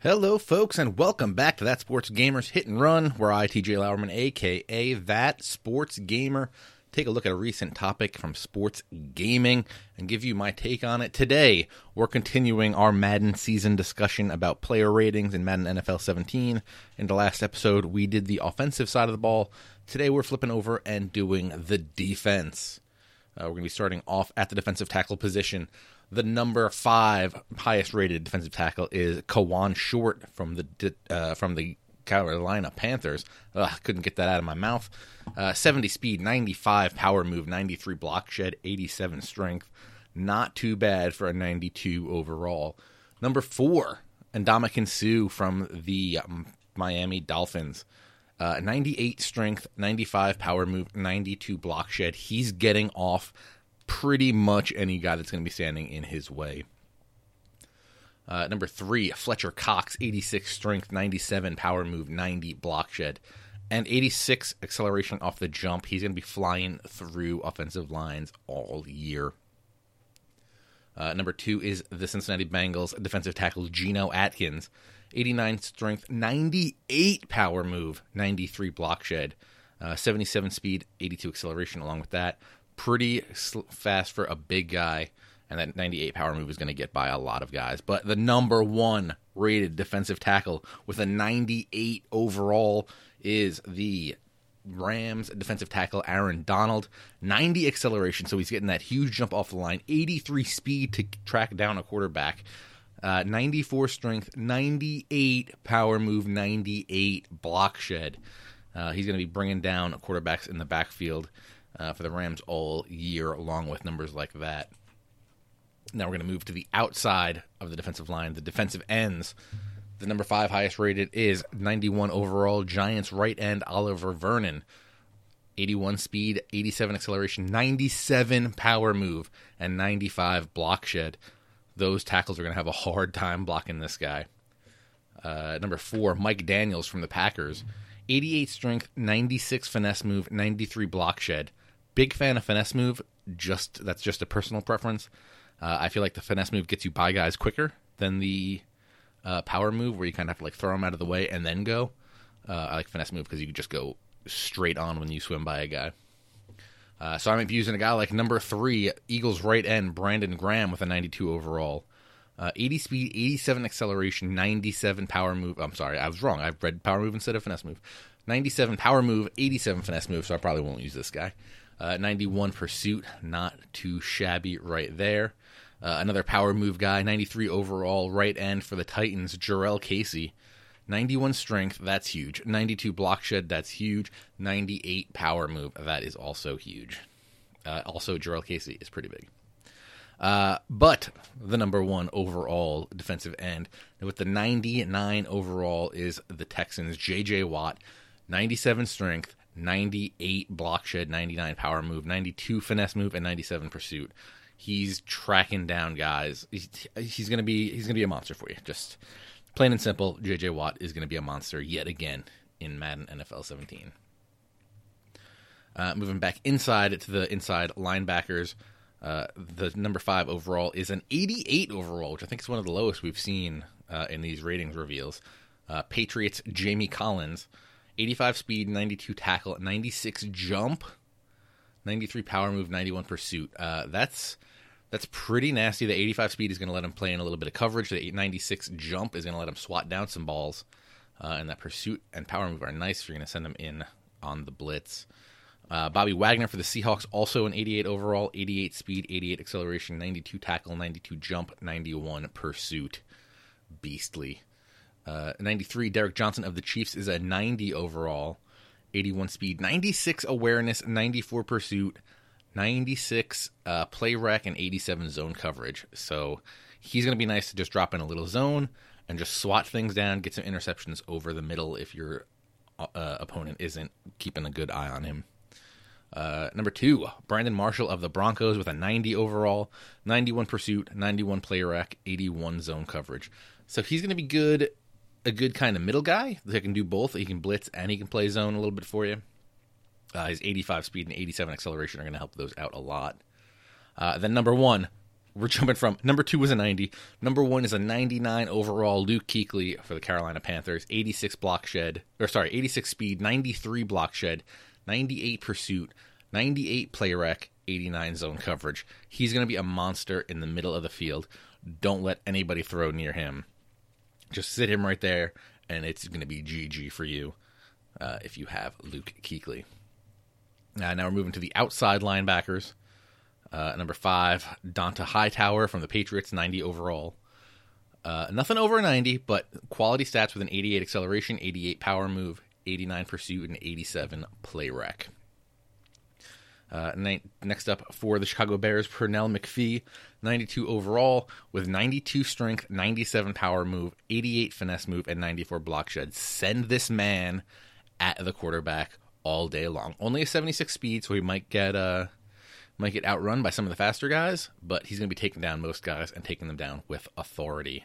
Hello, folks, and welcome back to That Sports Gamers Hit and Run, where I, TJ Lauerman, aka That Sports Gamer, take a look at a recent topic from sports gaming and give you my take on it. Today, we're continuing our Madden season discussion about player ratings in Madden NFL 17. In the last episode, we did the offensive side of the ball. Today, we're flipping over and doing the defense. Uh, we're going to be starting off at the defensive tackle position. The number five highest rated defensive tackle is Kawann Short from the uh, from the Carolina Panthers. Ugh, couldn't get that out of my mouth. Uh, 70 speed, 95 power move, 93 block shed, 87 strength. Not too bad for a 92 overall. Number four, Ndamukong Suh from the um, Miami Dolphins. Uh, 98 strength, 95 power move, 92 block shed. He's getting off pretty much any guy that's going to be standing in his way. Uh, number three, Fletcher Cox, 86 strength, 97 power move, 90 block shed, and 86 acceleration off the jump. He's going to be flying through offensive lines all year. Uh, number two is the Cincinnati Bengals defensive tackle Geno Atkins, 89 strength, 98 power move, 93 block shed, uh, 77 speed, 82 acceleration along with that. Pretty fast for a big guy, and that 98 power move is going to get by a lot of guys. But the number one rated defensive tackle with a 98 overall is the Rams defensive tackle Aaron Donald. 90 acceleration, so he's getting that huge jump off the line. 83 speed to track down a quarterback. Uh, 94 strength, 98 power move, 98 block shed. Uh, he's going to be bringing down quarterbacks in the backfield uh, for the Rams all year, along with numbers like that. Now we're going to move to the outside of the defensive line, the defensive ends. The number five highest rated is 91 overall Giants right end Oliver Vernon. 81 speed, 87 acceleration, 97 power move, and 95 block shed. Those tackles are going to have a hard time blocking this guy. Uh, number four, Mike Daniels from the Packers. 88 strength, 96 finesse move, 93 block shed big fan of finesse move. Just that's just a personal preference. Uh, I feel like the finesse move gets you by guys quicker than the uh, power move, where you kind of have to like throw them out of the way and then go. Uh, I like finesse move because you can just go straight on when you swim by a guy. Uh, so I might be using a guy like number three, Eagles right end, Brandon Graham with a 92 overall. Uh, 80 speed, 87 acceleration, 97 power move. I'm sorry, I was wrong. I've read power move instead of finesse move. 97 power move, 87 finesse move, so I probably won't use this guy. Uh, 91 Pursuit, not too shabby right there. Uh, another power move guy, 93 overall right end for the Titans, Jurrell Casey. 91 strength, that's huge. 92 block shed, that's huge. 98 power move, that is also huge. Uh, also, Jurrell Casey is pretty big. Uh, but the number one overall defensive end with the 99 overall is the Texans, J.J. Watt. 97 strength, 98 block shed, 99 power move, 92 finesse move, and 97 pursuit. He's tracking down guys. He's, he's gonna be he's gonna be a monster for you. Just plain and simple. JJ Watt is gonna be a monster yet again in Madden NFL 17. Uh, moving back inside to the inside linebackers. Uh, the number five overall is an 88 overall, which I think is one of the lowest we've seen uh, in these ratings reveals. Uh, Patriots Jamie Collins 85 speed, 92 tackle, 96 jump, 93 power move, 91 pursuit. Uh, that's that's pretty nasty. The 85 speed is going to let him play in a little bit of coverage. The 96 jump is going to let him swat down some balls. Uh, and that pursuit and power move are nice if you're going to send him in on the blitz. Uh, Bobby Wagner for the Seahawks, also an 88 overall, 88 speed, 88 acceleration, 92 tackle, 92 jump, 91 pursuit. Beastly. Uh, 93, Derrick Johnson of the Chiefs is a 90 overall, 81 speed, 96 awareness, 94 pursuit, 96 uh, play rec, and 87 zone coverage. So he's going to be nice to just drop in a little zone and just swat things down, get some interceptions over the middle if your uh, opponent isn't keeping a good eye on him. Uh, number two, Brandon Marshall of the Broncos with a 90 overall, 91 pursuit, 91 play rec, 81 zone coverage. So he's going to be good a good kind of middle guy that can do both. He can blitz and he can play zone a little bit for you. Uh, his 85 speed and 87 acceleration are going to help those out a lot. Uh, then number one, we're jumping from number two was a 90. Number one is a 99 overall Luke Kuechly for the Carolina Panthers. 86 block shed, or sorry, 86 speed, 93 block shed, 98 pursuit, 98 play rec, 89 zone coverage. He's going to be a monster in the middle of the field. Don't let anybody throw near him. Just sit him right there, and it's going to be GG for you uh, if you have Luke Kuechly. Uh, now we're moving to the outside linebackers. Uh, number five, Dont'a Hightower from the Patriots, 90 overall. Uh, nothing over 90, but quality stats with an 88 acceleration, 88 power move, 89 pursuit, and 87 play rec. Uh, next up for the Chicago Bears, Pernell McPhee, 92 overall, with 92 strength, 97 power move, 88 finesse move, and 94 block shed. Send this man at the quarterback all day long. Only a 76 speed, so he might get uh, might get outrun by some of the faster guys, but he's going to be taking down most guys and taking them down with authority.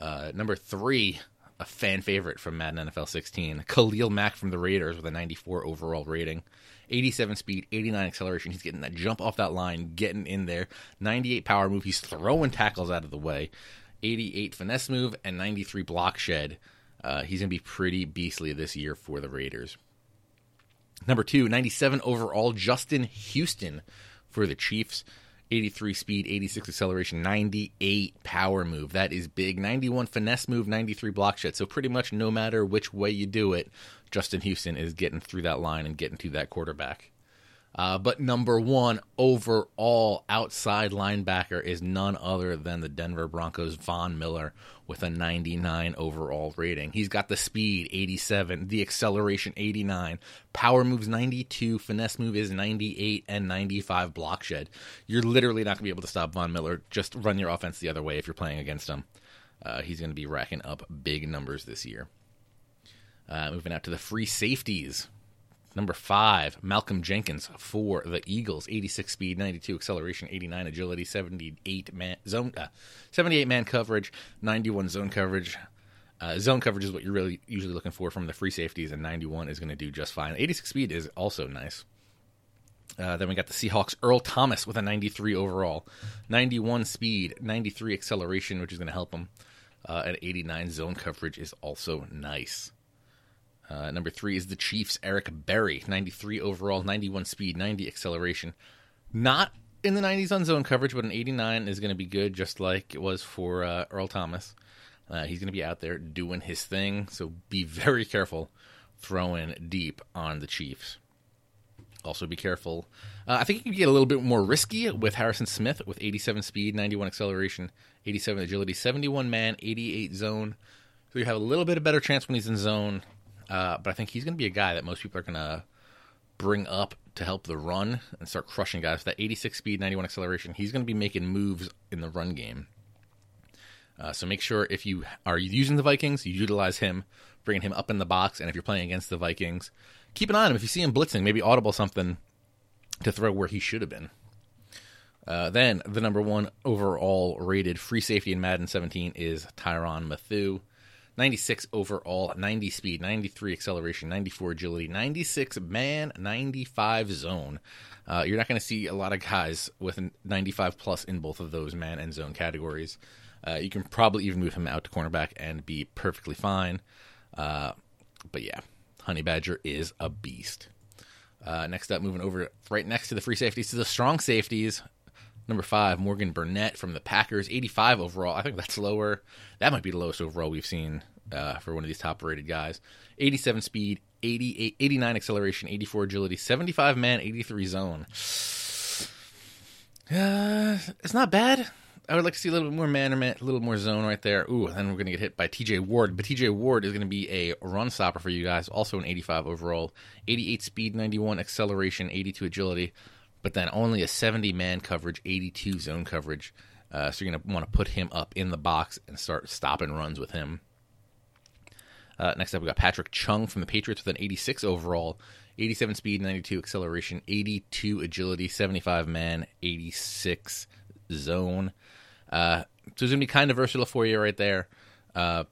Uh, number three, a fan favorite from Madden NFL 16, Khalil Mack from the Raiders with a 94 overall rating. 87 speed, 89 acceleration. He's getting that jump off that line, getting in there. 98 power move. He's throwing tackles out of the way. 88 finesse move and 93 block shed. Uh, he's going to be pretty beastly this year for the Raiders. Number two, 97 overall, Justin Houston for the Chiefs. 83 speed, 86 acceleration, 98 power move. That is big. 91 finesse move, 93 block shed. So pretty much no matter which way you do it, Justin Houston is getting through that line and getting to that quarterback. Uh, but number one overall outside linebacker is none other than the Denver Broncos' Von Miller with a 99 overall rating. He's got the speed 87, the acceleration 89, power moves 92, finesse move is 98, and 95 block shed. You're literally not going to be able to stop Von Miller. Just run your offense the other way if you're playing against him. Uh, he's going to be racking up big numbers this year. Uh, moving out to the free safeties. Number five, Malcolm Jenkins for the Eagles. 86 speed, 92 acceleration, 89 agility, 78 man zone, uh, 78 man coverage, 91 zone coverage. Uh, zone coverage is what you're really usually looking for from the free safeties, and 91 is going to do just fine. 86 speed is also nice. Uh, then we got the Seahawks Earl Thomas with a 93 overall, 91 speed, 93 acceleration, which is going to help him. Uh, and 89 zone coverage is also nice. Uh, number three is the Chiefs' Eric Berry, 93 overall, 91 speed, 90 acceleration. Not in the 90s on zone coverage, but an 89 is going to be good, just like it was for uh, Earl Thomas. Uh, he's going to be out there doing his thing, so be very careful throwing deep on the Chiefs. Also, be careful. Uh, I think you can get a little bit more risky with Harrison Smith with 87 speed, 91 acceleration, 87 agility, 71 man, 88 zone. So you have a little bit of better chance when he's in zone. Uh, but I think he's going to be a guy that most people are going to bring up to help the run and start crushing guys. That 86 speed, 91 acceleration, he's going to be making moves in the run game. Uh, so make sure if you are using the Vikings, you utilize him, bringing him up in the box. And if you're playing against the Vikings, keep an eye on him. If you see him blitzing, maybe audible something to throw where he should have been. Uh, then the number one overall rated free safety in Madden 17 is Tyrann Mathieu. 96 overall, 90 speed, 93 acceleration, 94 agility, 96 man, 95 zone. Uh, you're not going to see a lot of guys with 95 plus in both of those man and zone categories. Uh, you can probably even move him out to cornerback and be perfectly fine. Uh, but yeah, Honey Badger is a beast. Uh, next up, moving over right next to the free safeties to the strong safeties. Number five, Morgan Burnett from the Packers, 85 overall. I think that's lower. That might be the lowest overall we've seen uh, for one of these top rated guys. 87 speed, 88, 89 acceleration, 84 agility, 75 man, 83 zone. Uh, it's not bad. I would like to see a little bit more man a little more zone right there. Ooh, then we're going to get hit by TJ Ward. But TJ Ward is going to be a run stopper for you guys. Also an 85 overall, 88 speed, 91 acceleration, 82 agility but then only a 70 man coverage, 82 zone coverage. Uh, so you're going to want to put him up in the box and start stopping runs with him. Uh, next up, we got Patrick Chung from the Patriots with an 86 overall, 87 speed, 92 acceleration, 82 agility, 75 man, 86 zone. Uh, so it's going to be kind of versatile for you right there. Uh,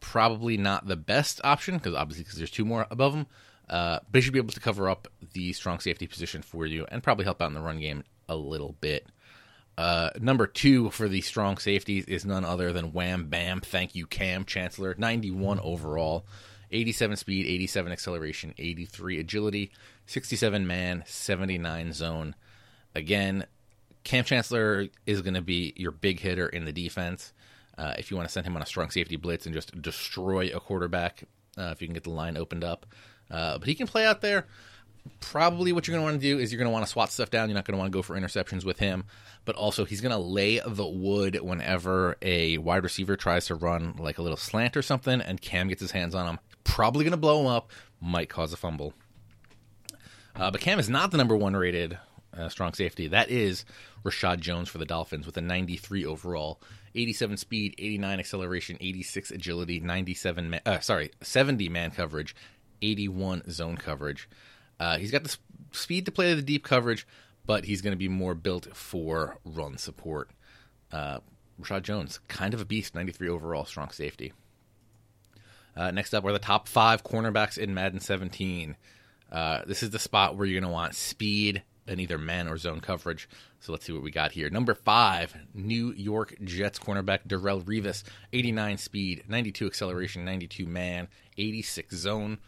probably not the best option because obviously because there's two more above him, uh, but he should be able to cover up the strong safety position for you and probably help out in the run game a little bit. Uh, number two for the strong safeties is none other than Wham Bam. Thank you, Kam Chancellor. 91 overall, 87 speed, 87 acceleration, 83 agility, 67 man, 79 zone. Again, Kam Chancellor is going to be your big hitter in the defense. Uh, if you want to send him on a strong safety blitz and just destroy a quarterback, uh, if you can get the line opened up. Uh, but he can play out there probably what you're going to want to do is you're going to want to swat stuff down. You're not going to want to go for interceptions with him, but also he's going to lay the wood whenever a wide receiver tries to run like a little slant or something, and Kam gets his hands on him. Probably going to blow him up, might cause a fumble. Uh, but Kam is not the number one rated uh, strong safety. That is Reshad Jones for the Dolphins with a 93 overall, 87 speed, 89 acceleration, 86 agility, 97 man, uh, sorry 70 man coverage, 81 zone coverage. Uh, he's got the speed to play the deep coverage, but he's going to be more built for run support. Uh, Reshad Jones, kind of a beast, 93 overall, strong safety. Uh, next up are the top five cornerbacks in Madden 17. Uh, this is the spot where you're going to want speed and either man or zone coverage. So let's see what we got here. Number five, New York Jets cornerback Darrelle Revis, 89 speed, 92 acceleration, 92 man, 86 zone.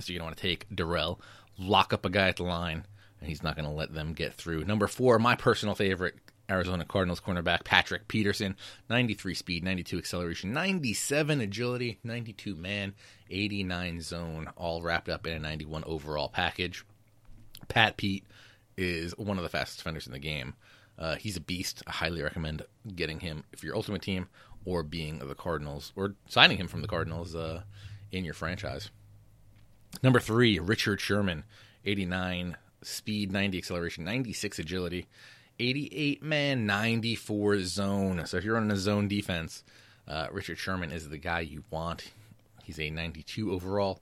So you're going to want to take Darrelle, lock up a guy at the line, and he's not going to let them get through. Number four, my personal favorite, Arizona Cardinals cornerback Patrick Peterson, 93 speed, 92 acceleration, 97 agility, 92 man, 89 zone, all wrapped up in a 91 overall package. Pat Pete is one of the fastest defenders in the game. Uh, he's a beast. I highly recommend getting him for your ultimate team or being the Cardinals or signing him from the Cardinals uh, in your franchise. Number three, Richard Sherman, 89 speed, 90 acceleration, 96 agility, 88 man, 94 zone. So if you're running a zone defense, uh, Richard Sherman is the guy you want. He's a 92 overall.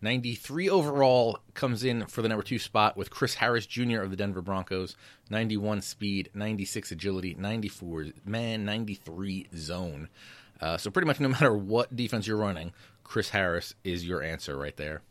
93 overall comes in for the number two spot with Chris Harris Jr. of the Denver Broncos. 91 speed, 96 agility, 94 man, 93 zone. Uh, so pretty much no matter what defense you're running, Chris Harris is your answer right there.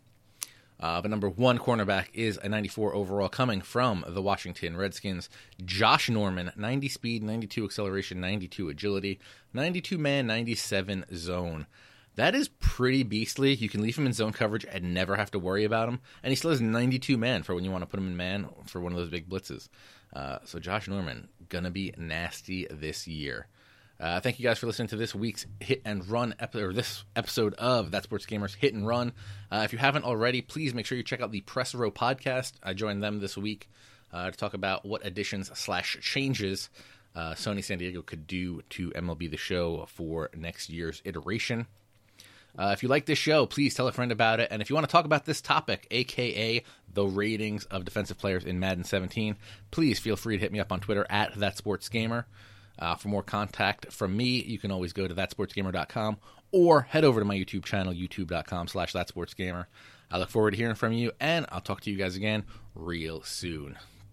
Uh, but number one cornerback is a 94 overall coming from the Washington Redskins. Josh Norman, 90 speed, 92 acceleration, 92 agility, 92 man, 97 zone. That is pretty beastly. You can leave him in zone coverage and never have to worry about him. And he still has 92 man for when you want to put him in man for one of those big blitzes. Uh, so Josh Norman, going to be nasty this year. Uh, thank you guys for listening to this week's Hit and Run episode, or this episode of That Sports Gamers Hit and Run. Uh, if you haven't already, please make sure you check out the Press Row podcast. I joined them this week uh, to talk about what additions slash changes uh, Sony San Diego could do to MLB The Show for next year's iteration. Uh, if you like this show, please tell a friend about it. And if you want to talk about this topic, aka the ratings of defensive players in Madden 17, please feel free to hit me up on Twitter at That Sports Gamer. Uh, for more contact from me, you can always go to thatsportsgamer.com or head over to my YouTube channel, youtube.com slash thatsportsgamer. I look forward to hearing from you, and I'll talk to you guys again real soon.